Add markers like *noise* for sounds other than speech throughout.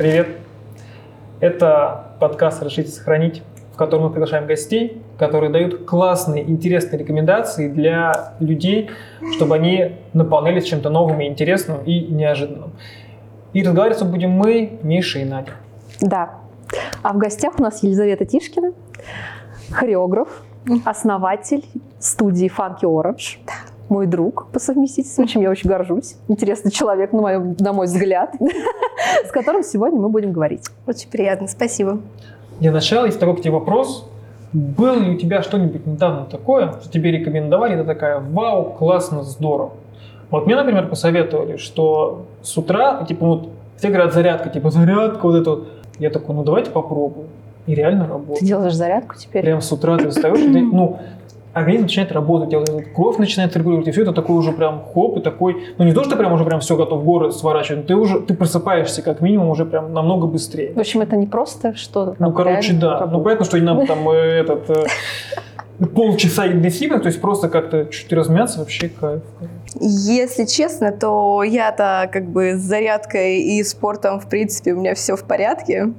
Привет. Это подкаст «Решите сохранить», в котором мы приглашаем гостей, которые дают классные, интересные рекомендации для людей, чтобы они наполнялись чем-то новым и интересным и неожиданным. И разговаривать будем мы, Миша и Надя. Да. А в гостях у нас Елизавета Тишкина, хореограф, основатель студии Funky Orange. Мой друг по совместительству, чем я очень горжусь. Интересный человек, на, мой, на мой взгляд, *laughs* с которым сегодня мы будем говорить. Очень приятно, спасибо. Для начала есть такой к тебе вопрос. Был ли у тебя что-нибудь недавно такое, что тебе рекомендовали, это такая, вау, классно, здорово. Вот мне, например, посоветовали, что с утра, типа, вот, все говорят зарядка, типа, зарядка, вот это вот. Я такой, ну давайте попробуем. И реально работает. Ты делаешь зарядку теперь? Прям с утра ты встаешь, ты, ну, организм начинает работать, тебя кровь начинает циркулировать, и все это такой уже прям хоп, и такой, ну не то, что прям уже прям все готов горы сворачивать, но ты уже, ты просыпаешься как минимум уже прям намного быстрее. В общем, это не просто что Ну, короче, да. Ну, понятно, что не надо там э, этот э, *laughs* полчаса интенсивно, то есть просто как-то чуть размяться, вообще кайф. Если честно, то я-то как бы с зарядкой и спортом, в принципе, у меня все в порядке.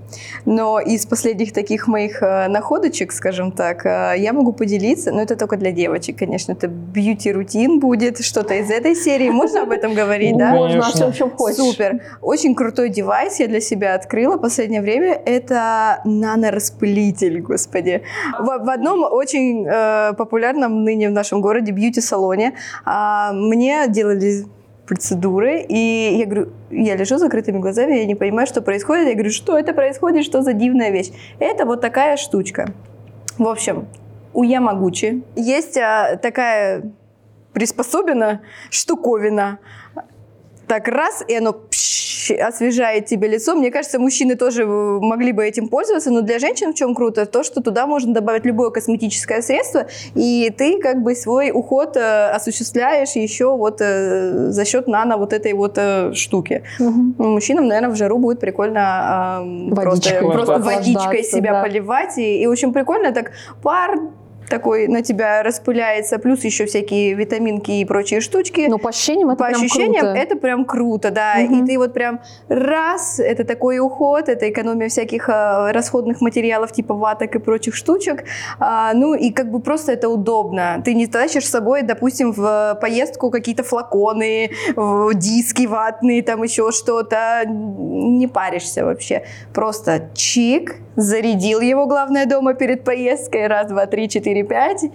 Но из последних таких моих э, находочек, скажем так, э, я могу поделиться, но это только для девочек, конечно, это бьюти-рутин будет, что-то из этой серии. Можно об этом говорить, да? Можно, о чем, чем хочешь. Супер. Очень крутой девайс я для себя открыла в последнее время. Это нанораспылитель, господи. В, в одном очень э, популярном ныне в нашем городе бьюти-салоне э, мне делали процедуры, и я говорю, я лежу с закрытыми глазами, я не понимаю, что происходит. Я говорю, что это происходит, что за дивная вещь. Это вот такая штучка. В общем, у Ямагучи есть а, такая приспособлена штуковина. Так раз, и оно пш, освежает тебе лицо. Мне кажется, мужчины тоже могли бы этим пользоваться, но для женщин в чем круто? То, что туда можно добавить любое косметическое средство, и ты как бы свой уход э, осуществляешь еще вот э, за счет нано вот этой вот э, штуки. Мгм. Мужчинам, наверное, в жару будет прикольно э, просто, Водичкой просто водичкой охлаждаться, себя да. поливать. И, и очень прикольно так пар такой на тебя распыляется, плюс еще всякие витаминки и прочие штучки. Но по ощущениям это По прям ощущениям круто. это прям круто, да. Мгм. И ты вот прям раз, это такой уход, это экономия всяких а, расходных материалов типа ваток и прочих штучек. А, ну и как бы просто это удобно. Ты не тащишь с собой, допустим, в поездку какие-то флаконы, э, диски ватные, там еще что-то. Не паришься вообще. Просто чик, зарядил его, главное, дома перед поездкой. Раз, два, три, четыре, пять.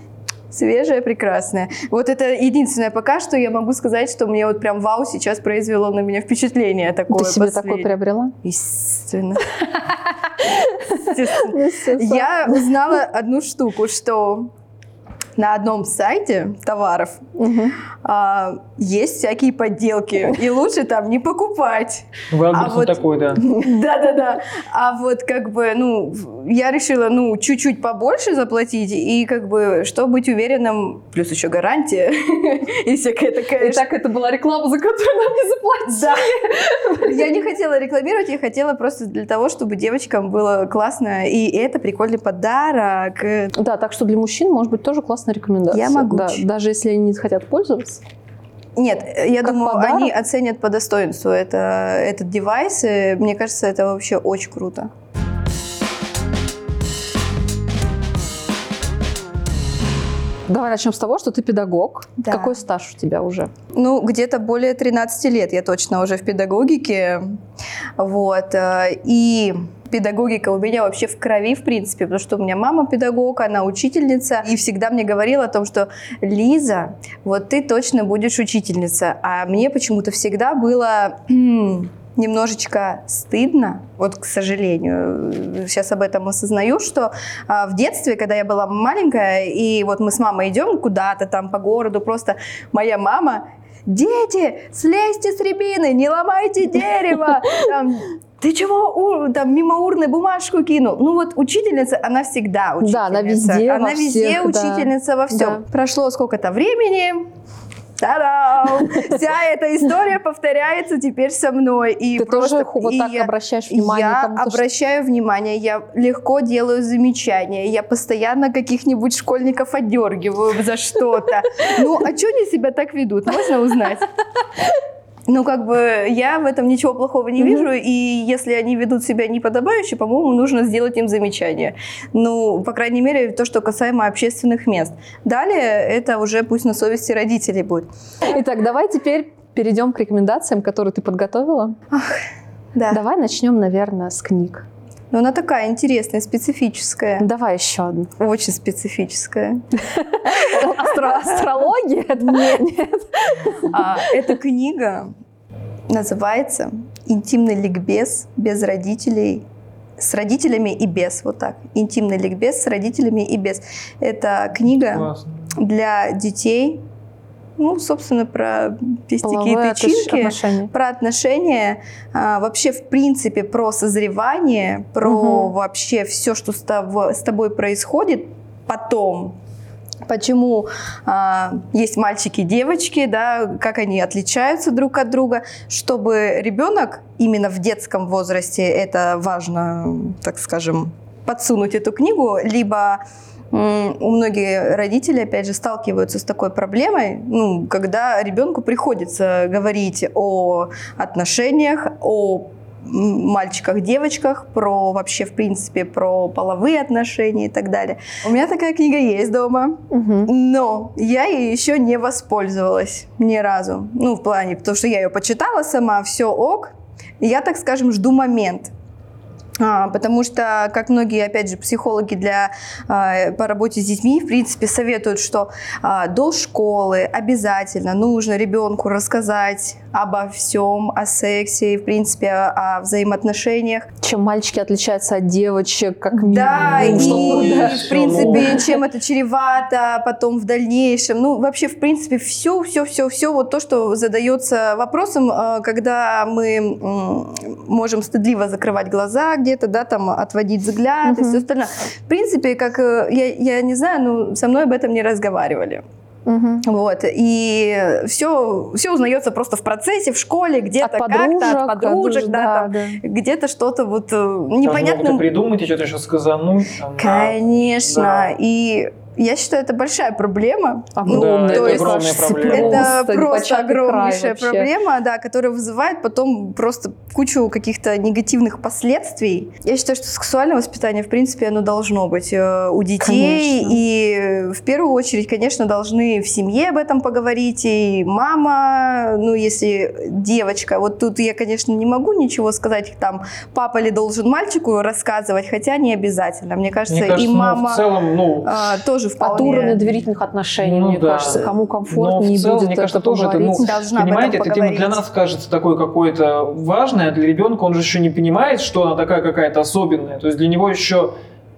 Свежая, прекрасная. Вот это единственное пока что я могу сказать, что мне вот прям вау сейчас произвело на меня впечатление такое. Ты себе последнее. такой приобрела? Естественно. *laughs* Естественно. Я узнала одну штуку, что на одном сайте товаров а, есть всякие подделки, и лучше там не покупать. Wildberries А вот такой, да. *laughs* Да-да-да. А вот как бы, ну, я решила, ну, чуть-чуть побольше заплатить, и как бы, чтобы быть уверенным, плюс еще гарантия, *laughs* и всякая такая... И так это была реклама, за которую нам не заплатили. Да. *laughs* Я не хотела рекламировать, я хотела просто для того, чтобы девочкам было классно, и это прикольный подарок. Да, так что для мужчин может быть тоже классная рекомендация. Я могу. Да, даже если они не хотят пользоваться. Нет, я Как думаю, подарок? они оценят по достоинству это, этот девайс. и Мне кажется, это вообще очень круто. Давай начнем с того, что ты педагог. Да. Какой стаж у тебя уже? Ну, где-то более 13 лет я точно уже в педагогике. Вот. э, И педагогика у меня вообще в крови, в принципе, потому что у меня мама педагог, она учительница, и всегда мне говорила о том, что Лиза, вот ты точно будешь учительница. А мне почему-то всегда было *clears throat* немножечко стыдно, вот, к сожалению, сейчас об этом осознаю, что а, в детстве, когда я была маленькая, и вот мы с мамой идем куда-то там по городу, просто моя мама Дети, слезьте с рябины, не ломайте дерево. *laughs* Там, ты чего у- там мимо урны бумажку кинул? Ну вот учительница, она всегда учительница. Да, она везде, Она во везде всех, да. учительница во всем. Да. Прошло сколько-то времени, Та-дам! Вся эта история повторяется теперь со мной. И Ты просто, тоже вот и так я- обращаешь внимание Я кому-то, что- обращаю внимание, я легко делаю замечания, я постоянно каких-нибудь школьников отдергиваю за что-то. Ну, а что они себя так ведут? Можно узнать? Ну, как бы я в этом ничего плохого не Мгм. вижу, и если они ведут себя неподобающе, по-моему, нужно сделать им замечание. Ну, по крайней мере, то, что касаемо общественных мест. Далее это уже пусть на совести родителей будет. Итак, давай теперь перейдем к рекомендациям, которые ты подготовила. Да. Давай начнем, наверное, с книг. Но она такая интересная, специфическая. Давай еще одну. Очень специфическая. Астро- Астрология? *laughs* Нет. А, эта книга называется «Интимный ликбез без родителей с родителями и без, вот так. Интимный ликбез с родителями и без. Это книга Классно. для детей, ну, собственно, про пестики и тычинки, отношения. про отношения, а, вообще, в принципе, про созревание, про Мгм. вообще все, что с, тоб- с тобой происходит потом. Почему а, есть мальчики и девочки, да, как они отличаются друг от друга, чтобы ребенок именно в детском возрасте, это важно, так скажем, подсунуть эту книгу, либо у многих родителей, опять же, сталкиваются с такой проблемой, ну, когда ребенку приходится говорить о отношениях, о мальчиках, девочках, про вообще, в принципе, про половые отношения и так далее. У меня такая книга есть дома, Мгм. но я ей еще не воспользовалась ни разу. Ну, в плане, потому что я ее почитала сама, все ок. Я, так скажем, жду момент. А, потому что, как многие, опять же, психологи для, а, по работе с детьми, в принципе, советуют, что а, до школы обязательно нужно ребенку рассказать обо всем, о сексе, и, в принципе, о, о взаимоотношениях. Чем мальчики отличаются от девочек, как минимум. Да, Ну, и, да. в принципе, чем это чревато потом в дальнейшем. Ну, вообще, в принципе, все, все, все, все, вот то, что задается вопросом, э, когда мы можем стыдливо закрывать глаза где-то, да, там, отводить взгляд и Мгм. все остальное. В принципе, как, э, я, я не знаю, ну, со мной об этом не разговаривали. Мгм. Вот, и все, все узнается просто в процессе, в школе, где-то От как-то, от подружек, от- да, да, там, да. где-то что-то вот э, могут и придумать, и что-то еще сказануть. там. Конечно. Да. И я считаю, это большая проблема. Огромная, Да, то это есть огромная проблема. Это Просто просто огромнейшая проблема, да, которая вызывает потом просто кучу каких-то негативных последствий. Я считаю, что сексуальное воспитание, в принципе, оно должно быть э, у детей. Конечно. И в первую очередь, конечно, должны в семье об этом поговорить. И мама, ну, если девочка, вот тут я, конечно, не могу ничего сказать, там, папа ли должен мальчику рассказывать, хотя не обязательно. Мне кажется, Мне кажется, и ну, мама... в целом, ну, а, тоже От вполне уровня доверительных отношений, Ну мне да. кажется, кому Но комфортнее в целом, будет мне кажется, это тоже это, ну. Должна понимаете, эта тема для нас кажется такой какой-то важной, а для ребенка он же еще не понимает, что она такая какая-то особенная. То есть для него еще,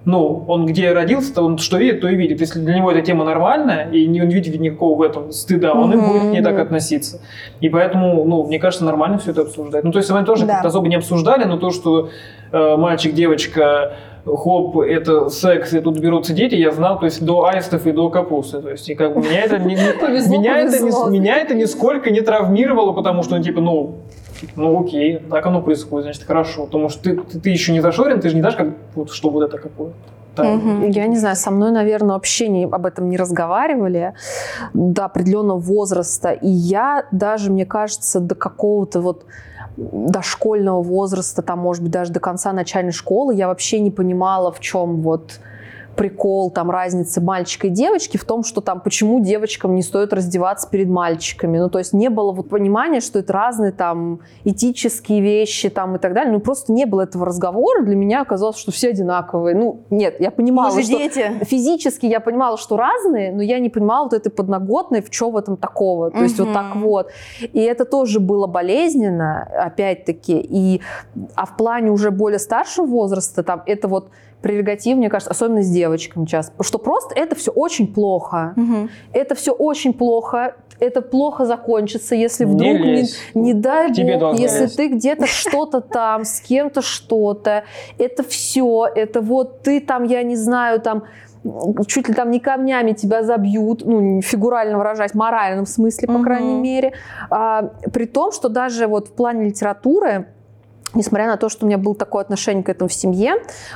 ну, он где родился, то он что видит, то и видит. Если для него эта тема нормальная, и не он видит никакого в этом стыда, он и Мгм, будет к ней так относиться. И поэтому, ну, мне кажется, нормально все это обсуждать. Ну, то есть мы тоже Да. как-то особо не обсуждали, но то, что э, мальчик, девочка, хоп, это секс, и тут берутся дети, я знал, то есть до аистов и до капусты. То есть, и как бы меня это, не- *laughs* Повезло, меня, это повезло. не- меня это нисколько не травмировало, потому что, ну, типа, ну, ну окей, так оно происходит, значит, хорошо. Потому что ты, ты, ты еще не зашорен, ты же не знаешь, как, вот, что вот это какое. Мгм. Я не знаю, со мной, наверное, вообще не, об этом не разговаривали до определенного возраста. И я даже, мне кажется, до какого-то вот дошкольного возраста, там, может быть, даже до конца начальной школы, я вообще не понимала, в чем вот прикол, там, разницы мальчика и девочки в том, что там, почему девочкам не стоит раздеваться перед мальчиками. Ну, то есть не было вот понимания, что это разные там этические вещи там и так далее. Ну, просто не было этого разговора. Для меня оказалось, что все одинаковые. Ну, нет, я понимала, Мы что дети. физически я понимала, что разные, но я не понимала вот этой подноготной, в чем в этом такого. То есть вот так вот. И это тоже было болезненно, опять-таки. И, а в плане уже более старшего возраста, там, это вот прерогатив, мне кажется, особенно с девочками часто, что просто это все очень плохо. Мгм. Это все очень плохо. Это плохо закончится, если Не вдруг не, лезь. не дай тебе бог, если лезть. ты где-то что-то там, с кем-то что-то, это все, это вот ты там, я не знаю, там чуть ли там не камнями тебя забьют, ну, фигурально выражаясь, в моральном смысле, по Мгм. крайней мере. А, при том, что даже вот в плане литературы несмотря на то, что у меня было такое отношение к этому в семье,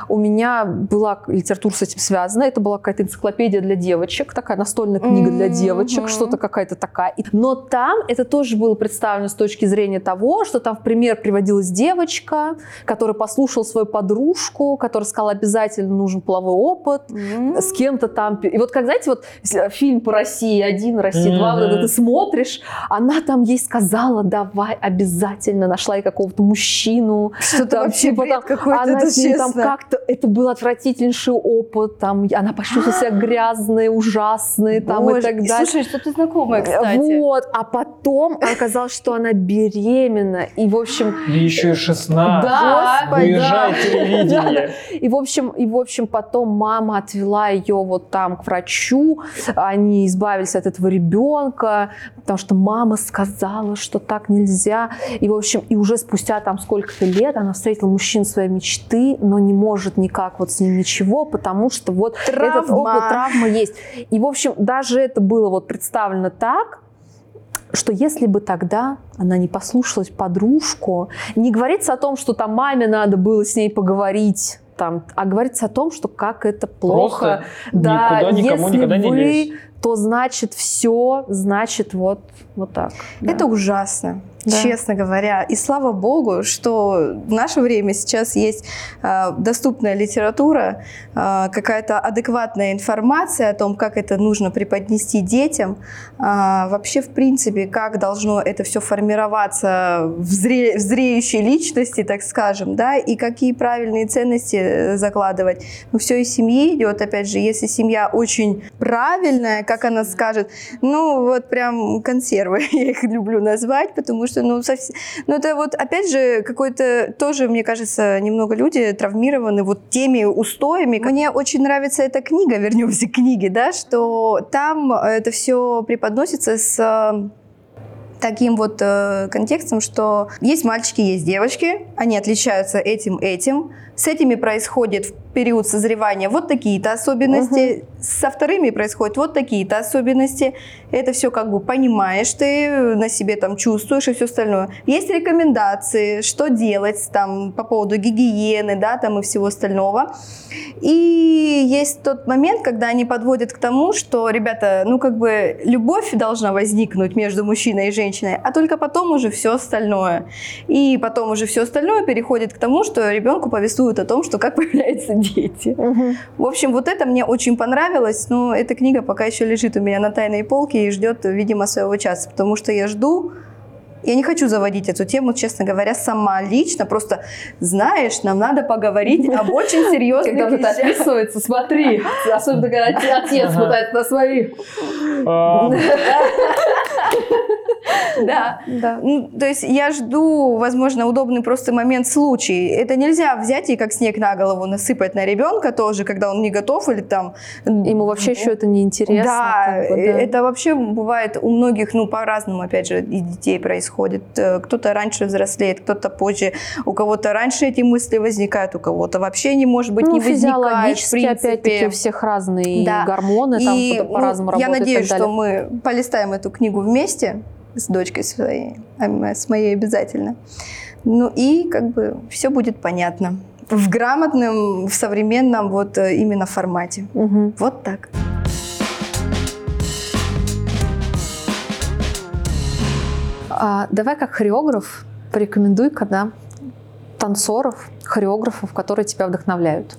у меня была литература с этим связана. Это была какая-то энциклопедия для девочек, такая настольная книга для девочек, что-то какая-то такая. И- Но там это тоже было представлено с точки зрения того, что там в пример приводилась девочка, которая послушала свою подружку, которая сказала, обязательно нужен половой опыт, М. с кем-то там. И вот как, знаете, вот фильм по России один, Россия два, вот это ты смотришь, она там ей сказала, давай обязательно, нашла ей какого-то мужчину. Что-то Там, вообще типа, бред там, какой-то, она это с ней там честно. как-то, это был отвратительнейший опыт, там, она почувствовала себя грязной, ужасной, там, и Боже, так далее. Слушай, что-то знакомое, кстати. Вот, а потом оказалось, что она беременна, и, в общем, И еще и 16. Да, Господи, Выезжай да. телевидение. *laughs* И в общем, и в общем потом мама отвела ее вот там к врачу, они избавились от этого ребенка, потому что мама сказала, что так нельзя. И в общем, и уже спустя там сколько-то лет она встретила мужчин своей мечты, но не может никак вот с ним ничего, потому что вот этот Травма. опыт, травма есть. И в общем, даже это было вот представлено так, что если бы тогда она не послушалась подружку, не говорится о том, что там маме надо было с ней поговорить, там, а говорится о том, что как это плохо. Просто да, никуда никому если никогда не вы, лезь. то значит все, значит вот, вот так. да. Это ужасно, Да. честно говоря. И слава богу, что в наше время сейчас есть э, доступная литература, э, какая-то адекватная информация о том, как это нужно преподнести детям. А, вообще, в принципе, как должно это все формироваться в, зре- в зреющей личности, так скажем, да, и какие правильные ценности э, закладывать. Ну, все из семьи идет, опять же, если семья очень правильная, как она скажет, ну, вот прям консервы, *laughs* я их люблю назвать, потому что, ну, совсем... ну это вот, опять же, какой-то тоже, мне кажется, немного люди травмированы вот теми устоями. Мне очень нравится эта книга, вернемся к книге, да, что там это все преподносится с э, таким вот э, контекстом, что есть мальчики, есть девочки, они отличаются этим, этим. С этими происходит период созревания вот такие-то особенности, со вторыми происходят вот такие-то особенности. Это все как бы понимаешь ты, на себе там чувствуешь и все остальное. Есть рекомендации, что делать там по поводу гигиены, да, там и всего остального. И есть тот момент, когда они подводят к тому, что, ребята, ну как бы любовь должна возникнуть между мужчиной и женщиной, а только потом уже все остальное. И потом уже все остальное переходит к тому, что ребенку повествуют о том, что как *laughs* появляются дети. Мгм. В общем, вот это мне очень понравилось, но эта книга пока еще лежит у меня на тайной полке и ждет, видимо, своего часа, потому что я жду, я не хочу заводить эту тему, честно говоря, сама лично. Просто, знаешь, нам надо поговорить об очень серьезных Когда кто-то вещах. отписывается, смотри, особенно когда отец, пытается на своих. А, Да. Да. Ну, то есть я жду, возможно, удобный просто момент случай. Это нельзя взять и как снег на голову насыпать на ребенка тоже, когда он не готов или там... Ему вообще еще это не интересно. Да, как бы, это вообще бывает у многих, ну, по-разному, опять же, и детей происходит. Э, Кто-то раньше взрослеет, кто-то позже. У кого-то раньше эти мысли возникают, у кого-то вообще не может быть, ну, не возникает, в физиологически, опять-таки, принципе. у всех разные Да. гормоны, там И, ну, по-разному я работает надеюсь, что мы полистаем эту книгу вместе с дочкой своей, а с моей обязательно. Ну и как бы все будет понятно. В грамотном, в современном вот э, именно формате. Мгм. Вот так. А, давай как хореограф порекомендуй-ка нам танцоров, хореографов, которые тебя вдохновляют.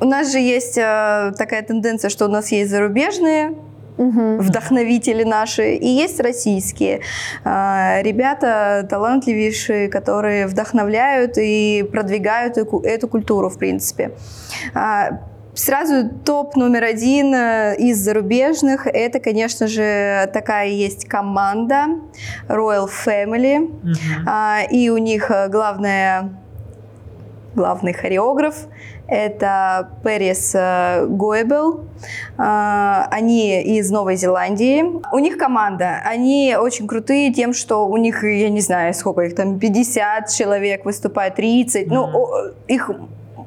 У нас же есть э, такая тенденция, что у нас есть зарубежные Мгм. вдохновители наши, и есть российские э, ребята талантливейшие, которые вдохновляют и продвигают эку- эту культуру, в принципе. Сразу топ номер один э, из зарубежных, это, конечно же, такая есть команда Royal Family, а, и у них э, главная, главный хореограф это Перес э, Гойбел. А, Они из Новой Зеландии. У них команда. Они очень крутые тем, что у них, я не знаю, сколько их там, 50 человек выступает, 30. Ну, Мгм. о- их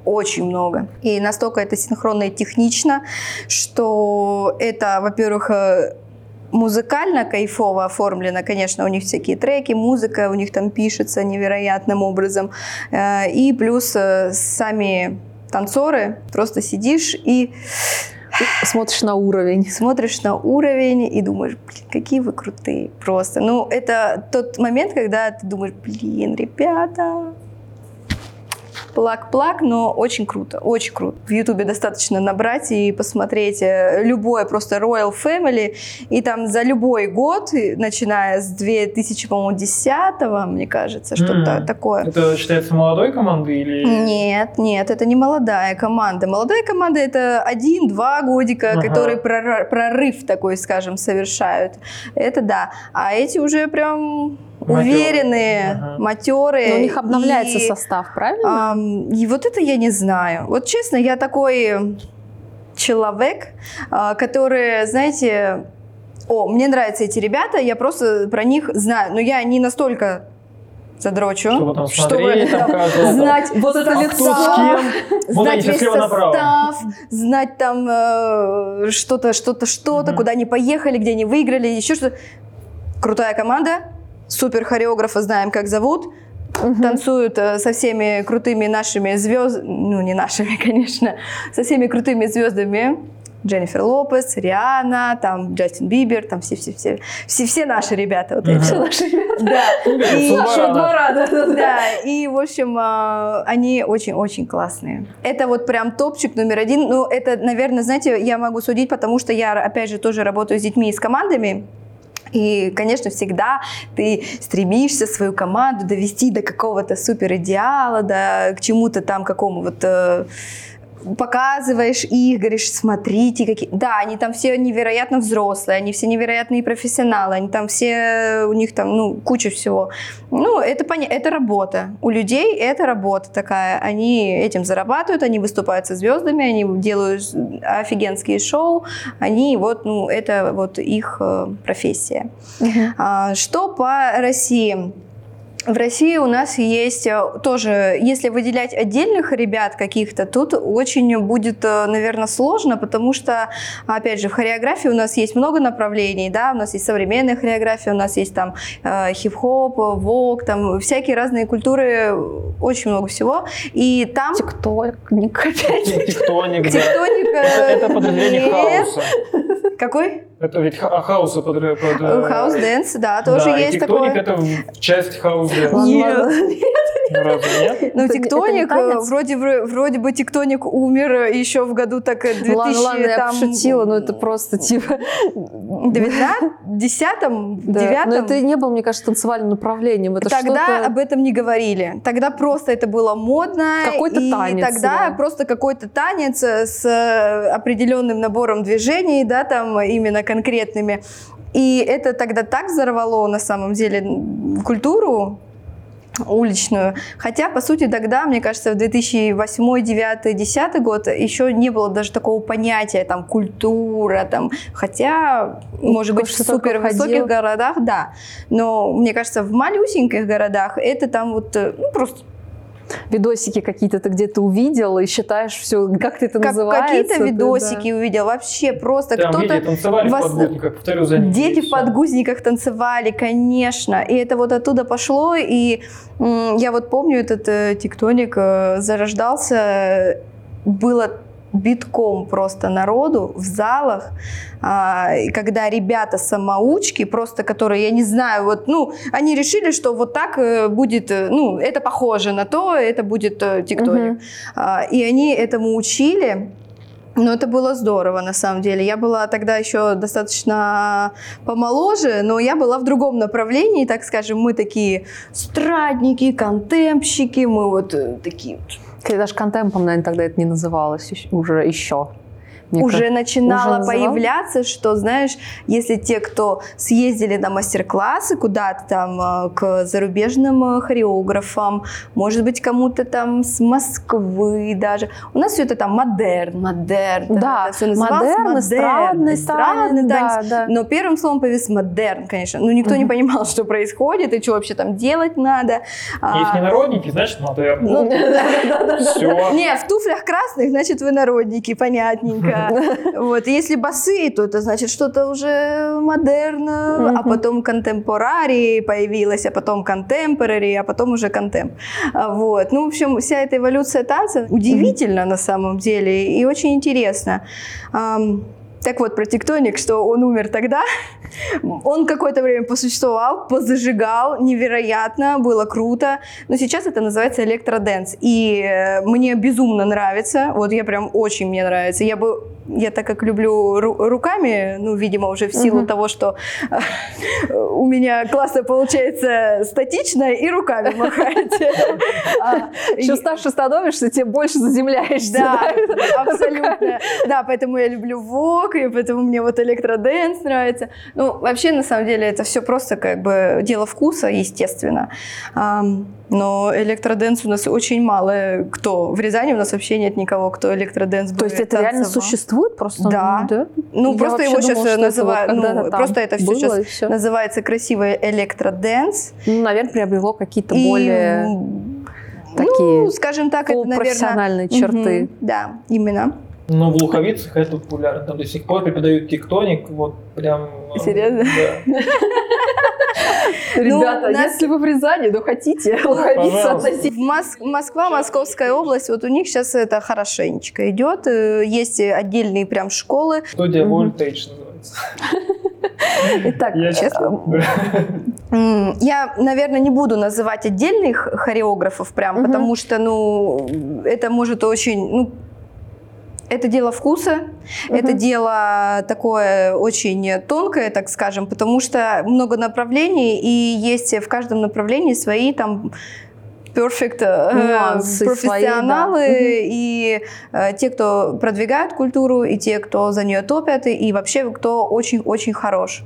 очень много. И настолько это синхронно и технично, что это, во-первых, э, музыкально кайфово оформлено, конечно, у них всякие треки, музыка у них там пишется невероятным образом. Э, И плюс э, сами танцоры, просто сидишь и Смотришь на уровень. смотришь на уровень и думаешь, блин, какие вы крутые просто. Ну, это тот момент, когда ты думаешь, блин, ребята, плак-плак, но очень круто, очень круто. В Ютубе достаточно набрать и посмотреть э, любое просто Royal Family, и там за любой год, начиная с 2010 мне кажется, что-то М. такое. Это считается молодой командой или... Нет, нет, это не молодая команда. Молодая команда это один-два годика, Ага. которые прорыв такой, скажем, совершают. Это да. А эти уже прям. Уверенные, Ага. матерые. Но у них обновляется и, состав, правильно? ам, и вот это я не знаю. Вот честно, я такой человек, а, который, знаете, о, мне нравятся эти ребята, я просто про них знаю, но я не настолько задрочу, Чтобы там чтобы там каждого, знать Вот это лицо. знать весь состав, знать там э, что-то, что-то, что-то, куда они поехали, где они выиграли, еще что-то. Крутая команда, супер хореографа знаем, как зовут, Мгм. танцуют э, со всеми крутыми нашими звездами, ну не нашими, *laughs* конечно, со всеми крутыми звездами. Дженнифер Лопес, Риана, там Джастин Бибер, там все-все-все, все, все наши ребята. Вот эти. Все *laughs* наши ребята. Да. И- Наши двора, да, и, в общем, а, они очень-очень классные. Это вот прям топчик номер один. Ну, это, наверное, знаете, я могу судить, потому что я, опять же, тоже работаю с детьми и с командами. И, конечно, всегда ты стремишься свою команду довести до какого-то супер идеала, до к чему-то там какому вот э, показываешь их, говоришь, смотрите, какие... Да, они там все невероятно взрослые, они все невероятные профессионалы, они там все, у них там, ну, куча всего. Ну, это, поня... это работа. У людей это работа такая. Они этим зарабатывают, они выступают со звездами, они делают офигенские шоу, они вот, ну, это вот их э, профессия. А, Что по России? В России у нас есть э, тоже, если выделять отдельных ребят каких-то, тут очень будет, наверное, сложно, потому что, опять же, в хореографии у нас есть много направлений, да, у нас есть современная хореография, у нас есть там э, хип-хоп, вок, там всякие разные культуры, очень много всего, и там тиктоник *laughs* опять. Тектоник, да. тектоника... Это подразделение хаоса. Какой? Это ведь ха- хауса под... под, э, House dance, да, тоже да, и есть тектоник такое. это часть house dance. Ладно, Нет. *laughs* ладно. Разве нет? Ну, тектоник, танец? э, вроде, бы- вроде бы тектоник умер еще в году так э, 2000 Ладно, ладно, я там, пошутила, но это просто типа... 19 Да, девятом. Но это не было, мне кажется, танцевальным направлением. Это Тогда об этом не говорили. Тогда просто это было модно. Какой-то и танец, тогда да. просто какой-то танец э, с определенным набором движений, да, там именно конкретными. И это тогда так взорвало на самом деле культуру уличную. Хотя, по сути, тогда, мне кажется, в 2008, 2009, 2010 год еще не было даже такого понятия, там, культура, там, хотя, может быть, в супер высоких городах, да. Но, мне кажется, в малюсеньких городах это там вот, э, ну, просто Видосики какие-то ты где-то увидел и считаешь все, как ты это как называется. какие-то да, видосики увидел, вообще просто Там кто-то... дети танцевали вас- в подгузниках, повторю за ними. Дети в подгузниках танцевали, конечно. И это вот оттуда пошло. И м, я вот помню, этот э, тектоник э, зарождался. Было битком просто народу в залах, а, и когда ребята-самоучки, просто которые, я не знаю, вот, ну, они решили, что вот так э, будет, э, ну, это похоже на то, это будет э, тектоник. Мгм. А, И они этому учили. Но это было здорово, на самом деле. Я была тогда еще достаточно помоложе, но я была в другом направлении, так скажем. Мы такие страдники, контемпщики, мы вот такие Кстати, Даже контемпом, наверное, тогда это не называлось уже еще. Мне уже кажется. начинало называлось? появляться, что, знаешь, если те, кто съездили на мастер-классы куда-то там э, к зарубежным э, хореографам, может быть, кому-то там с Москвы даже. У нас все это там модерн, модерн. Да, это всё называлось модерн, эстрадный эстрадный танец, танец. да, да. Но первым словом повис модерн, конечно. Ну, никто не Мгм. понимал, что происходит и что вообще там делать надо. А, Если народники, значит, модерн. ну, *laughs* Все. Не, в туфлях красных, значит, вы народники, понятненько. Да. *laughs* Вот. Если басы, то это значит что-то уже модерно, а потом контемпорари появилось, а потом контемпорари, а потом уже контемп. А, Вот. Ну, в общем, вся эта эволюция танца удивительна на самом деле и очень интересно. Так вот, про тектоник, что он умер тогда. Он какое-то время посуществовал, позажигал, невероятно, было круто. Но сейчас это называется электроденс. И э, мне безумно нравится. Вот я прям очень мне нравится. Я бы я так как люблю ру- руками, ну, видимо, уже в силу Мгм. того, что э, у меня классно получается статично и руками махать. *laughs* А, Чем старше становишься, тем больше заземляешься. да, абсолютно. Да, поэтому я люблю вок, и поэтому мне вот электроденс нравится. Ну, вообще, на самом деле, это все просто как бы дело вкуса, естественно. Но электроденс у нас очень мало кто. В Рязани у нас вообще нет никого, кто электроденс То есть это реально танцевал. Существует просто? Да. да? Ну, Я просто его думала, сейчас это называют, ну, просто это все сейчас и всё. называется красивый электроденс. Ну, наверное, приобрело какие-то И, более такие ну, скажем так, это, наверное... полупрофессиональные черты. Мгм, Да, именно. Но в Луховицах это популярно. Там до сих пор преподают тектоник, вот прям... э, Серьезно? Да. *laughs* Ребята, Ну, нас- если вы в Рязани, ну хотите, *laughs* Мос- Москва, Московская область, вот у них сейчас это хорошенечко идет. Э, Есть отдельные прям школы. Студия. Voltage называется. *laughs* Итак, Я честно? *laughs* Я, наверное, не буду называть отдельных хореографов прям, Мгм. потому что, ну, это может очень, ну, это дело вкуса, это Мгм. дело такое очень тонкое, так скажем, потому что много направлений, и есть в каждом направлении свои там perfect э, Нюансы профессионалы свои, да. и э, те, кто продвигают культуру, и те, кто за нее топят, и вообще кто очень-очень хорош.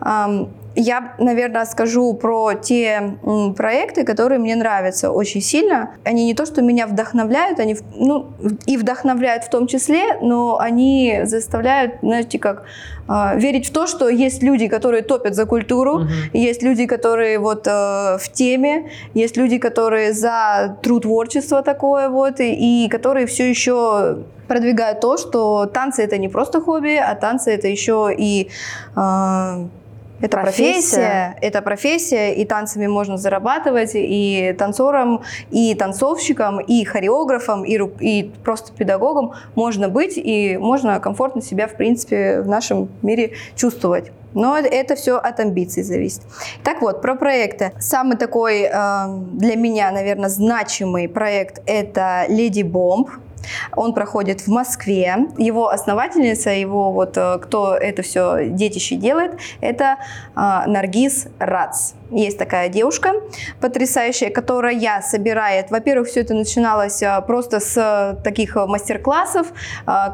Ам, Я, наверное, скажу про те проекты, которые мне нравятся очень сильно. Они не то, что меня вдохновляют, они ну, и вдохновляют в том числе, но они заставляют, знаете, как а, верить в то, что есть люди, которые топят за культуру, Мгм. есть люди, которые вот э, в теме, есть люди, которые за труд творчества такое вот, и, и которые все еще продвигают то, что танцы это не просто хобби, а танцы это еще и э, это Профессия. профессия, это профессия, и танцами можно зарабатывать, и танцором, и танцовщиком, и хореографом, и, ру- и просто педагогом можно быть, и можно комфортно себя, в принципе, в нашем мире чувствовать. Но это все от амбиций зависит. Так вот, про проекты. Самый такой э, для меня, наверное, значимый проект – это «Леди Бомб». Он проходит в Москве. Его основательница, его вот э, кто это все детище делает, это э, Наргиз Рац. Есть такая девушка потрясающая, которая собирает. Во-первых, все это начиналось э, просто с таких э, мастер-классов,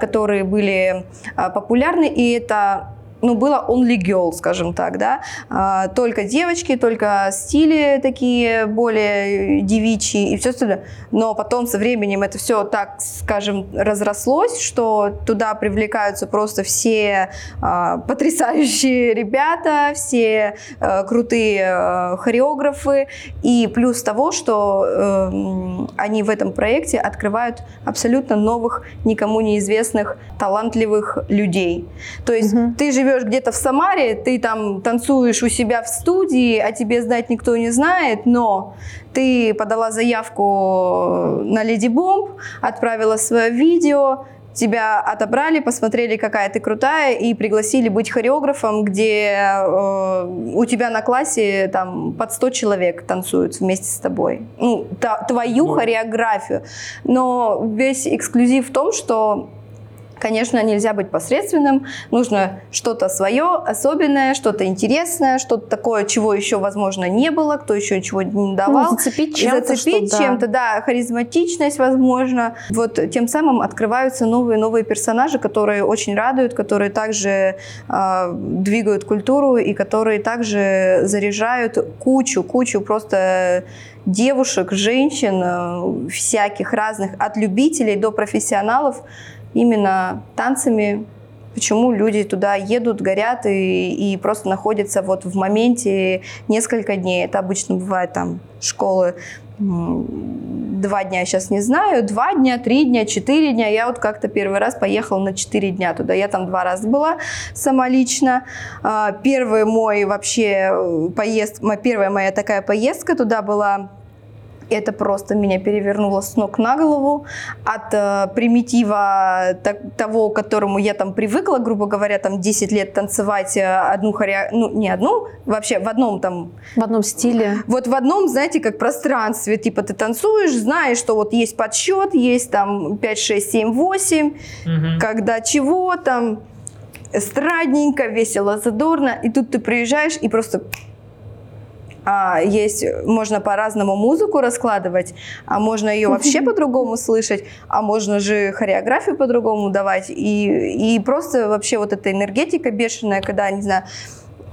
которые были популярны, и это ну, было only girl, скажем так, да, А, только девочки, только стили такие более девичьи и все остальное. Но потом со временем это все так, скажем, разрослось, что туда привлекаются просто все а, потрясающие ребята, все а, крутые а, хореографы, и плюс того, что м, они в этом проекте открывают абсолютно новых, никому неизвестных, талантливых людей. То есть Мгм. ты живешь где-то в Самаре, ты там танцуешь у себя в студии, а тебе знать никто не знает, но ты подала заявку на Леди Бомб, отправила свое видео, тебя отобрали, посмотрели, какая ты крутая, и пригласили быть хореографом, где э, у тебя на классе там под 100 человек танцуют вместе с тобой. Ну, та- твою Ну. хореографию. Но весь эксклюзив в том, что Конечно, нельзя быть посредственным, нужно что-то свое, особенное, что-то интересное, что-то такое, чего еще, возможно, не было, кто еще ничего не Ну, давал. зацепить чем-то, Зацепить что, да. чем-то, да, харизматичность, возможно. Вот тем самым открываются новые новые персонажи, которые очень радуют, которые также э, двигают культуру и которые также заряжают кучу, кучу просто девушек, женщин, э, всяких разных, от любителей до профессионалов, именно танцами, почему люди туда едут, горят и, и просто находятся вот в моменте несколько дней. Это обычно бывает там школы два дня, сейчас не знаю, два дня, три дня, четыре дня. Я вот как-то первый раз поехала на четыре дня туда. Я там два раза была сама лично. А, Первый мой вообще э, поезд, первая моя такая поездка туда была это просто меня перевернуло с ног на голову от э, примитива так- того, к которому я там привыкла, грубо говоря, там 10 лет танцевать э, одну хоре... ну не одну, вообще в одном там В одном стиле. вот в одном, знаете, как пространстве, типа ты танцуешь, знаешь, что вот есть подсчет, есть там 5, 6, 7, 8, Мгм. когда чего там, эстрадненько, весело, задорно, и тут ты приезжаешь и просто а, есть, можно по-разному музыку раскладывать, а можно ее вообще по-другому слышать, а можно же хореографию по-другому давать, и, и просто вообще вот эта энергетика бешеная, когда, не знаю,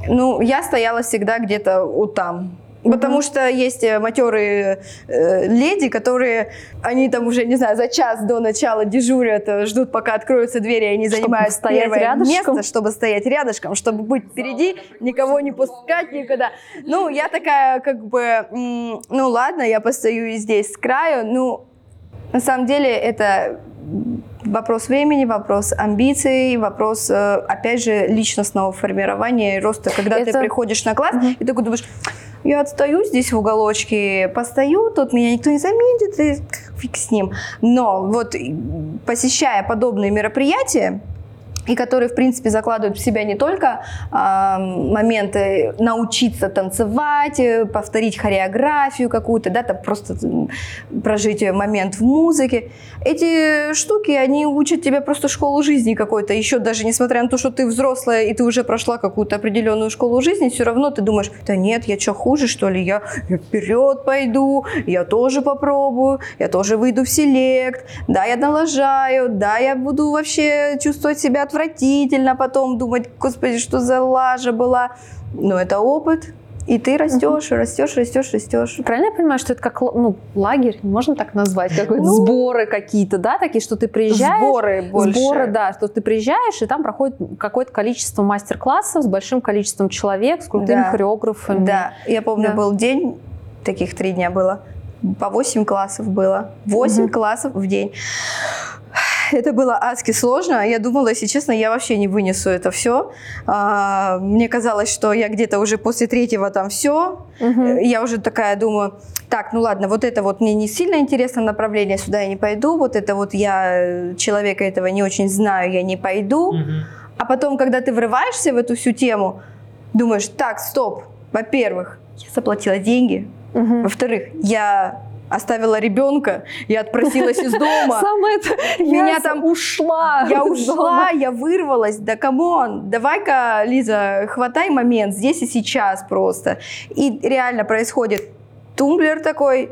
ну, я стояла всегда где-то вот там, Потому что есть э, матерые э, леди, которые, они там уже, не знаю, за час до начала дежурят, э, ждут, пока откроются двери, и они Чтобы занимают первое рядышком? место, чтобы стоять рядышком, чтобы быть впереди, никого не пускать никуда. Ну, я такая, как бы, ну ладно, я постою и здесь с краю, ну, на самом деле это вопрос времени, вопрос амбиций, вопрос, э, опять же, личностного формирования и роста. Когда ты Это- приходишь на класс, Мгм. и такой думаешь, я отстаю здесь в уголочке, постою, тут меня никто не заметит, и фиг с ним. Но вот посещая подобные мероприятия, и которые, в принципе, закладывают в себя не только а, моменты научиться танцевать, э, повторить хореографию какую-то, да, там просто прожить момент в музыке. Эти штуки, они учат тебя просто школу жизни какой-то. Еще даже несмотря на то, что ты взрослая и ты уже прошла какую-то определенную школу жизни, все равно ты думаешь, да нет, я что, хуже, что ли? Я, я вперед пойду, я тоже попробую, я тоже выйду в селект, да, я налажаю, да, я буду вообще чувствовать себя отвратительно, потом думать, господи, что за лажа была. Но это опыт, и ты растешь, растешь, растешь, растешь. Правильно я понимаю, что это как ну, лагерь, можно так назвать, какой-то Ну, сборы какие-то, да, такие, что ты приезжаешь, Сборы больше. Сборы, да, что ты приезжаешь, и там проходит какое-то количество мастер-классов с большим количеством человек, с крутыми Да. хореографами. Да, я помню, Да. был день, таких три дня было, по 8 классов было. 8 Мгм. классов в день. *laughs* Это было адски сложно. Я думала, если честно, я вообще не вынесу это все. мне казалось, что я где-то уже после третьего там все. Мгм. Я уже такая думаю, так, ну ладно, вот это вот мне не сильно интересно направление, сюда я не пойду. Вот это вот я э, человека этого не очень знаю, я не пойду. Мгм. А потом, когда ты врываешься в эту всю тему, думаешь, так, стоп, во-первых, я заплатила деньги, Мгм. во-вторых, я оставила ребенка, я отпросилась из дома, *laughs* Самое это, Меня я там- ушла. я ушла, я вырвалась, да come on, давай-ка, Лиза, хватай момент здесь и сейчас просто. И реально происходит тумблер такой,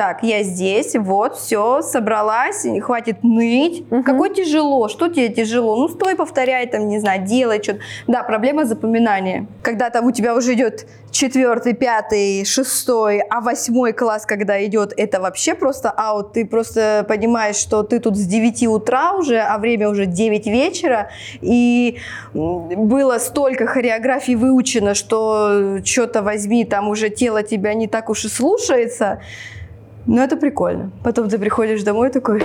так, я здесь, вот, все, собралась, хватит ныть. Мгм. Какой тяжело, что тебе тяжело? Ну, стой, повторяй, там, не знаю, делай что-то. Да, проблема запоминания. Когда там у тебя уже идет четвертый, пятый, шестой, а восьмой класс, когда идет, это вообще просто аут. Ты просто понимаешь, что ты тут с 9 утра уже, а время уже 9 вечера, и было столько хореографий выучено, что что-то возьми, там уже тело тебя не так уж и слушается. Но это прикольно. Потом ты приходишь домой такой,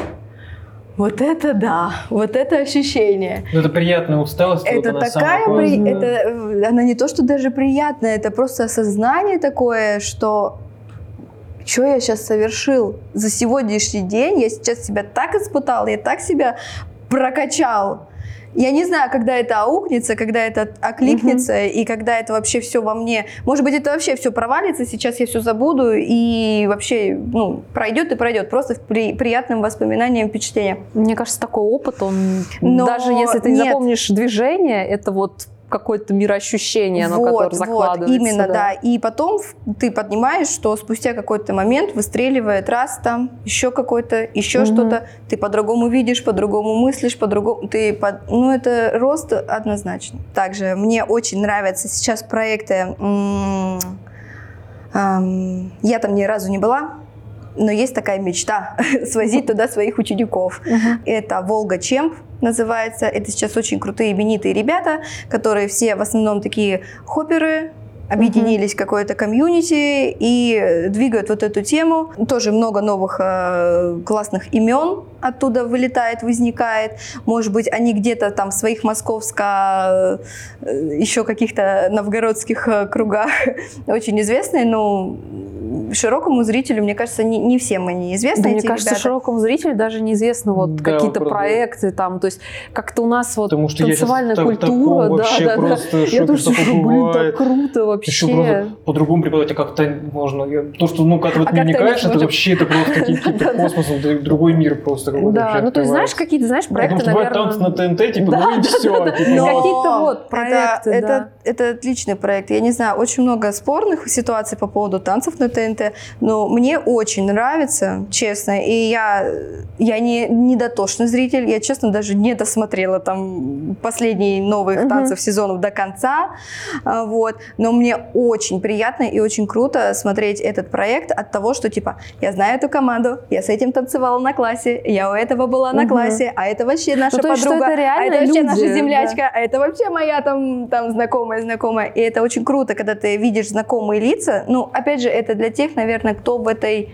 вот это да, вот это ощущение. Ну, это приятная усталость. Это вот такая, при- это, э, она не то, что даже приятная, это просто осознание такое, что что я сейчас совершил за сегодняшний день, я сейчас себя так испытал, я так себя прокачал. Я не знаю, когда это аукнется, когда это окликнется, и когда это вообще все во мне. Может быть, это вообще все провалится, сейчас я все забуду, и вообще ну, пройдет и пройдет, просто при, приятным воспоминанием, впечатлением. Мне кажется, такой опыт, он Но даже если ты не нет. запомнишь движение, это вот какое-то мироощущение, оно, которое закладывается. именно, да. И потом ты поднимаешь, что спустя какой-то момент выстреливает раз там, еще какой-то, еще Мгм. что-то. Ты по-другому видишь, по-другому мыслишь, по-другому. Ты под- Ну, это рост однозначно. Также мне очень нравятся сейчас проекты. м, ам, Я там ни разу не была, но есть такая мечта *laughs* свозить туда своих учеников. Мгм. Это Волга Чемп называется. Это сейчас очень крутые именитые ребята, которые все в основном такие хопперы, объединились в какое-то комьюнити и двигают вот эту тему. Тоже много новых э, классных имен оттуда вылетает, возникает. Может быть, они где-то там в своих московско, э, еще каких-то новгородских э, кругах *laughs* очень известные, но широкому зрителю, мне кажется, не, не всем они известны. Да, эти мне кажется, ребята. широкому зрителю даже неизвестно вот Да, какие-то правда. проекты там, то есть как-то у нас вот Потому что я танцевальная так- культура, такого да, да, да. Я тоже что блин, так бывает. Круто Еще вообще. просто по-другому преподавать, а как-то можно. То, что, ну, когда ты А это как-то вникаешь, не это сможем. вообще это просто *laughs* какие-то космос, это другой мир просто какой-то Да, вообще ну то есть знаешь, какие-то, знаешь, Потому проекты, что наверное... танцы на ТНТ, типа, Да, ну и все. типа, ну, Какие-то вот проекты, это, отличный проект. Я не знаю, очень много спорных ситуаций по поводу танцев на ТНТ, но мне очень нравится, честно. И я, я не, не дотошный зритель, я, честно, даже не досмотрела там последние новых Мгм. танцев сезонов до конца. А, Вот. Но мне очень приятно и очень круто смотреть этот проект от того, что, типа, я знаю эту команду, я с этим танцевала на классе, я у этого была на Мгм. классе, а это вообще наша Ну, то есть, что подруга, это реально а это вообще люди, наша да. землячка, а это вообще моя там, там знакомая, знакомая. И это очень круто, когда ты видишь знакомые лица. Ну, опять же, это для тех, наверное, кто в этой...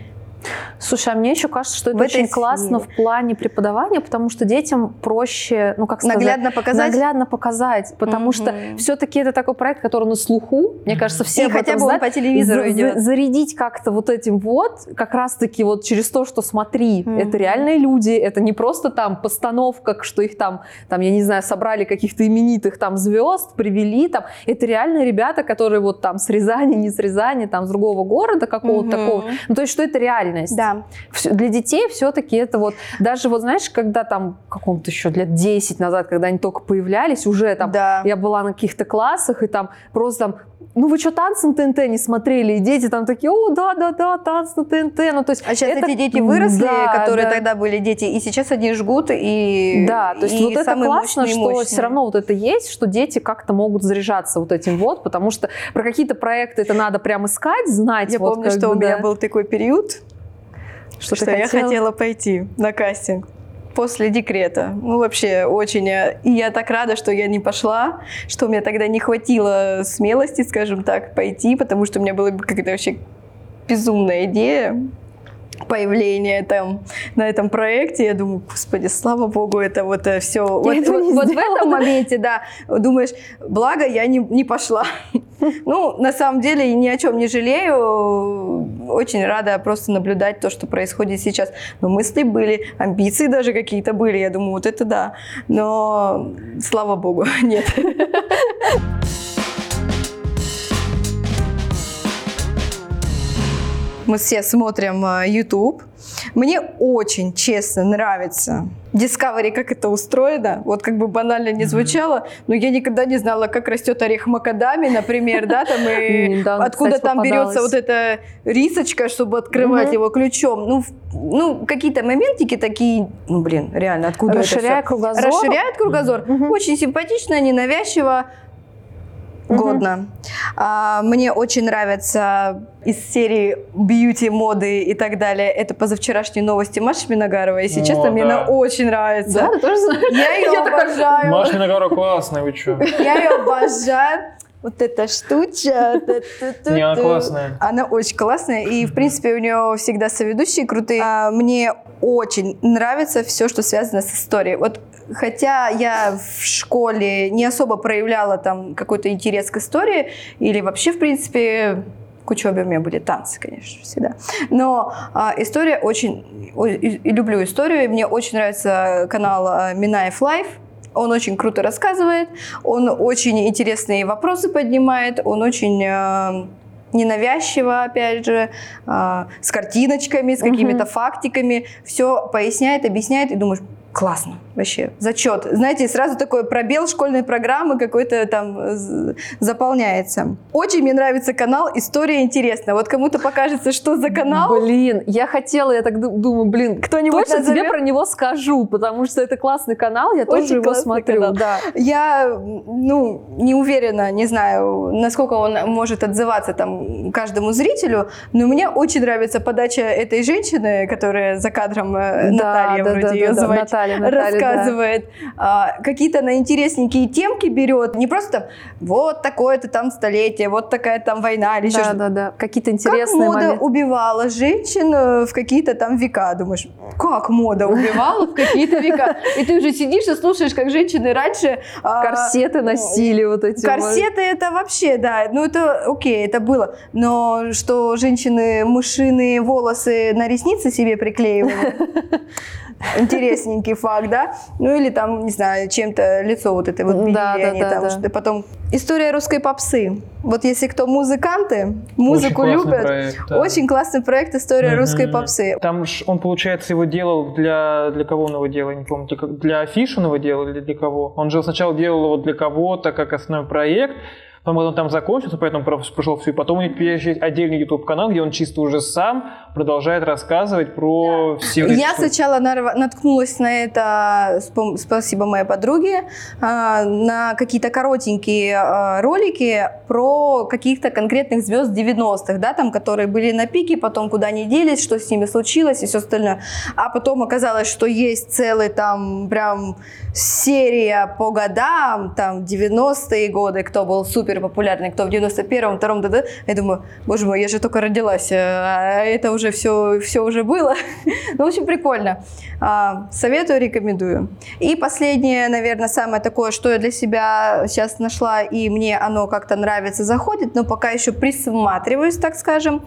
Слушай, а мне еще кажется, что это В очень классно сфере. в плане преподавания, потому что детям проще, ну как сказать, Наглядно показать. наглядно показать, потому Мгм. что все-таки это такой проект, который на слуху, мне кажется, все И об хотя этом бы знают. по телевизору За- идет. за- зарядить как-то вот этим вот, как раз-таки вот через то, что смотри, Мгм. это реальные люди, это не просто там постановка, что их там, там, я не знаю, собрали каких-то именитых там звезд, привели там, это реальные ребята, которые вот там с Рязани, не с Рязани, там с другого города какого-то Мгм. такого. Ну, то есть, что это реальность. Да. Для детей все-таки это вот, даже вот знаешь, когда там каком-то еще лет 10 назад, когда они только появлялись, уже там, да. я была на каких-то классах, и там просто там, ну вы что, танцы на ТНТ не смотрели? И дети там такие, о, да-да-да, танцы на ТНТ. Ну, то есть, А сейчас это- эти дети выросли, Да, которые да. тогда были дети, и сейчас они жгут, и Да, то есть и вот это классно, мощные, что мощные. все равно вот это есть, что дети как-то могут заряжаться вот этим вот, потому что про какие-то проекты это надо прям искать, знать. Я вот помню, что бы, у меня да. был такой период, Что, что, я хотела пойти на кастинг после декрета. Ну, вообще, очень. э, И я так рада, что я не пошла, что у меня тогда не хватило смелости, скажем так, пойти, потому что у меня была какая-то вообще безумная идея появления там на этом проекте. Я думаю, господи, слава богу, это вот все. Вот, этого вот- не вот в этом моменте, да, думаешь, благо я не, не пошла. *laughs* Ну, на самом деле, ни о чем не жалею. Очень рада просто наблюдать то, что происходит сейчас. Но мысли были, амбиции даже какие-то были. Я думаю, вот это да. Но, слава богу, *laughs* нет. *laughs* Мы все смотрим э, YouTube. Мне очень, честно, нравится Discovery, как это устроено. Вот как бы банально не звучало, но я никогда не знала, как растет орех макадами, например, да, там и *laughs* откуда там берется вот эта рисочка, чтобы открывать его ключом. Ну, ну, какие-то моментики такие, ну, блин, реально, откуда это Расширяя всё? кругозор. Расширяет кругозор. Очень симпатично, ненавязчиво. Годно. А, мне очень нравится из серии бьюти, моды и так далее. Это позавчерашние новости Маши Миногаровой. Если О, честно, мне да. она очень нравится. Да, ты тоже знаешь? Я *laughs* ее Я обожаю. Маша Миногара классная, вы что? *laughs* Я ее обожаю. Вот эта штучка. Не, она классная. Она очень классная, и, в принципе, у нее всегда соведущие крутые. А, мне очень нравится все, что связано с историей. Вот хотя я в школе не особо проявляла там какой-то интерес к истории, или вообще, в принципе, к учебе у меня были танцы, конечно, всегда. Но а, история очень... о- и- и люблю историю, и мне очень нравится канал а, Минаев Live. Он очень круто рассказывает, он очень интересные вопросы поднимает, он очень э, ненавязчиво, опять же, э, с картиночками, с какими-то фактиками, все поясняет, объясняет, и думаешь, классно, вообще, зачет. Знаете, сразу такой пробел школьной программы какой-то там э, заполняется. Очень мне нравится канал «История интересная». Вот кому-то покажется, что за канал, Блин, я хотела, я так ду- думаю, блин, Кто-нибудь точно тебе назовет? про него скажу, потому что это классный канал, я тоже Очень его классный смотрю. канал. Да. Я, ну, не уверена, не знаю, насколько он может отзываться там каждому зрителю, но мне очень нравится подача этой женщины, которая за кадром, э, Наталья да, вроде да, ее да, да, звать, Наталья, Наталья, рассказывает, а, какие-то на интересненькие темки берет, не просто там, вот такое-то там столетие, вот такая там война или еще Да, что-то. да, да. Какие-то Как интересные мода моменты. убивала женщин э, в какие-то там века, думаешь, как мода убивала в какие-то века? И ты уже сидишь и слушаешь, как женщины раньше... а, Корсеты носили вот эти. Корсеты это вообще, да, ну это окей, это было. Но что женщины мышиные волосы на ресницы себе приклеивали, *laughs* интересненький факт, да? Ну или там, не знаю, чем-то лицо вот это вот Да, да, да, там, да. что потом... История русской попсы. Вот если кто музыканты, музыку Очень любят, проект, да. очень классный проект «История Мгм. русской попсы». Там ж он, получается, его делал для, для кого он его делал, я не помню, для, как- для афиши он его делал или для кого? Он же сначала делал его для кого-то, как основной проект, потом он там закончился, поэтому просто пришел все. И потом у них есть отдельный YouTube-канал, где он чисто уже сам продолжает рассказывать про все вот эти Я сначала наткнулась на это, спасибо моей подруге, а, на какие-то коротенькие а, ролики про каких-то конкретных звезд 90-х, да, там, которые были на пике, потом куда они делись, что с ними случилось и все остальное. А потом оказалось, что есть целый там прям серия по годам, там 90-е годы, кто был супер популярный, кто в 91-м, 2-м, да, Я думаю, боже мой, я же только родилась, э, а это уже все, все уже было. *laughs* Ну, в общем, прикольно. А, Советую, рекомендую. И последнее, наверное, самое такое, что я для себя сейчас нашла, и мне оно как-то нравится, заходит, но пока еще присматриваюсь, так скажем,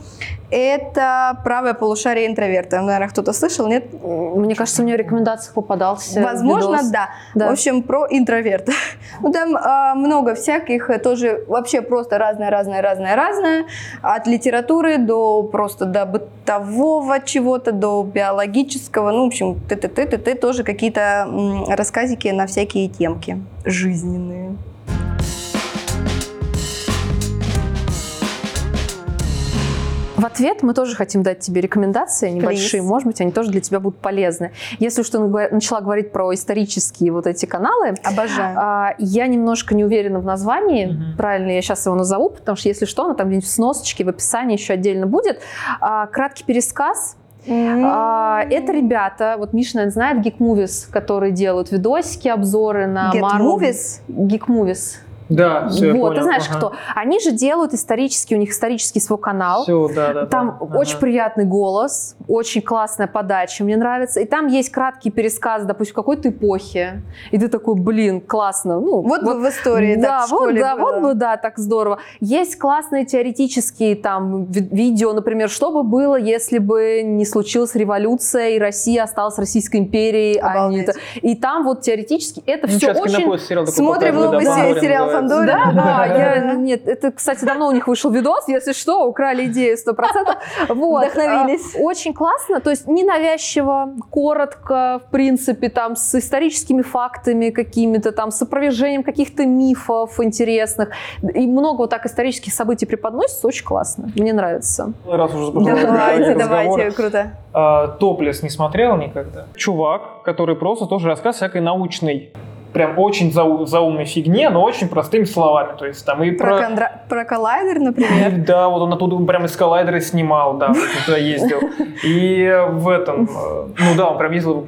это правое полушарие интроверта. Наверное, кто-то слышал, нет? Мне кажется, мне в рекомендациях попадался Возможно, видос. да. Да. В общем, про интроверта. *laughs* Ну, там а, много всяких, э, тоже вообще просто разное, разное, разное, разное. От литературы до просто до бытового чего-то, до биологического. Ну, в общем, ты ты ты ты ты тоже какие-то рассказики на всякие темки жизненные. В ответ мы тоже хотим дать тебе рекомендации небольшие, Please. может быть, они тоже для тебя будут полезны. Если что наго- начала говорить про исторические вот эти каналы, Обожаю. а, я немножко не уверена в названии, Мгм. правильно я сейчас его назову, потому что если что, оно там где-нибудь в сносочке, в описании еще отдельно будет. А, краткий пересказ. А, это ребята, вот Миша, наверное, знает Geek Movies, которые делают видосики, обзоры на Get Marvel. Movies? Geek Movies. Да, все, вот, ты знаешь, кто. Они же делают исторический, у них исторический свой канал. Все, да, да. Там да. очень Ага. приятный голос, очень классная подача, мне нравится. И там есть краткий пересказ, допустим, в какой-то эпохе. И ты такой, блин, классно. Ну, Вот, бы в истории да, так в вот, школе да, было. вот бы, да, так здорово. Есть классные теоретические там ви- видео, например, что бы было, если бы не случилась революция и Россия осталась Российской империей, а не Обалдеть. это. И там вот теоретически это Ну, все сейчас очень... Кинопоиск сериал такой Смотрим показывает, новый да, сериал. Фандорин. Да, да, я, нет, это, кстати, давно у них вышел видос, если что, украли идею 100%. Вот. Вдохновились. А, Очень классно, то есть ненавязчиво, коротко, в принципе, там, с историческими фактами какими-то, там, с опровержением каких-то мифов интересных. И много вот так исторических событий преподносится, очень классно, мне нравится. Раз уже Давайте, давайте, круто. А, Топлес не смотрел никогда. Чувак, который просто тоже рассказ всякой научной. Прям очень зау- заумной фигне, но очень простыми словами. То есть там и Про, про... кондра- про коллайдер, например. *laughs* Да, вот он оттуда прям из коллайдера снимал, да, туда ездил. *laughs* И в этом, э, ну да, он прям ездил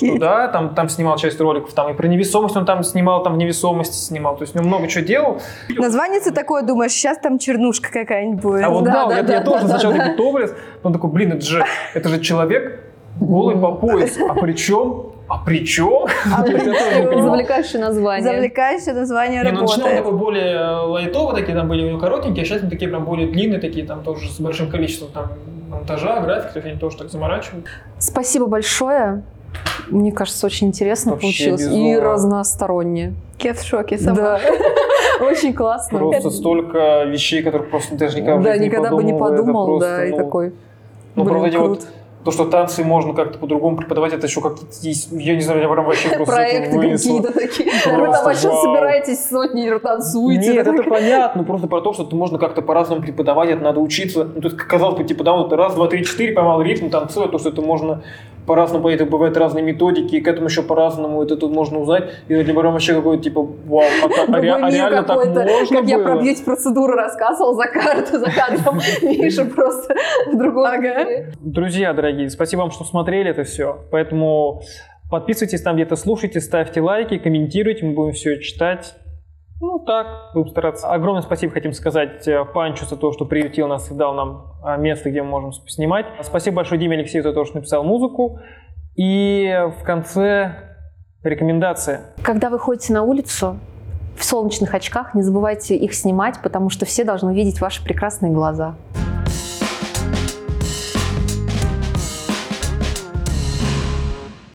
туда, там, там снимал часть роликов, там и про невесомость он там снимал, там в невесомости снимал, то есть он много чего делал. Название такое, думаешь, сейчас там чернушка какая-нибудь будет. А вот да, да, я, да, я да, тоже да, сначала да. топлес, он такой, блин, это же, это же человек голый по пояс, а при чем? А при чем? А не. Завлекающее название. Завлекающее название Не, ну начинал работает. такой более лайтовый, такие там были у него коротенькие, а сейчас они такие прям более длинные, такие там тоже с большим количеством там монтажа, графики, то есть они тоже так заморачивают. Спасибо большое. Мне кажется, очень интересно Вообще получилось. И безумно. разносторонне. Я в шоке сама. Да. *laughs* Очень классно. Просто столько вещей, которых просто даже никогда в Да, жизни никогда бы не подумал, подумал, да, и ну, такой. Ну, правда, эти вот круто. То, что танцы можно как-то по-другому преподавать, это еще какие-то есть, я не знаю, я прям вообще *laughs* просто Проекты какие-то такие. *laughs* Вы там вообще собираетесь сотни танцуете. Нет, это понятно, просто про то, что это можно как-то по-разному преподавать, это надо учиться. Ну, то есть, казалось бы, типа, да, вот раз, два, три, четыре, поймал ритм, танцует, то, что это можно по-разному это бывают разные методики, и к этому еще по-разному это тут можно узнать. И для меня вообще какой-то, типа, вау, а, как- а ре- а реально так можно Как я про было? бьюти-процедуру рассказывал за карту, за кадром. *laughs* Миша просто в другом Ага. Друзья дорогие, спасибо вам, что смотрели это все. Поэтому Подписывайтесь там где-то, слушайте, ставьте лайки, комментируйте, мы будем все читать. Ну так, будем стараться. Огромное спасибо хотим сказать э, Панчу за то, что приютил нас и дал нам э, место, где мы можем снимать. Спасибо большое Диме Алексею за то, что написал музыку. И в конце рекомендация. Когда вы ходите на улицу в солнечных очках, не забывайте их снимать, потому что все должны видеть ваши прекрасные глаза.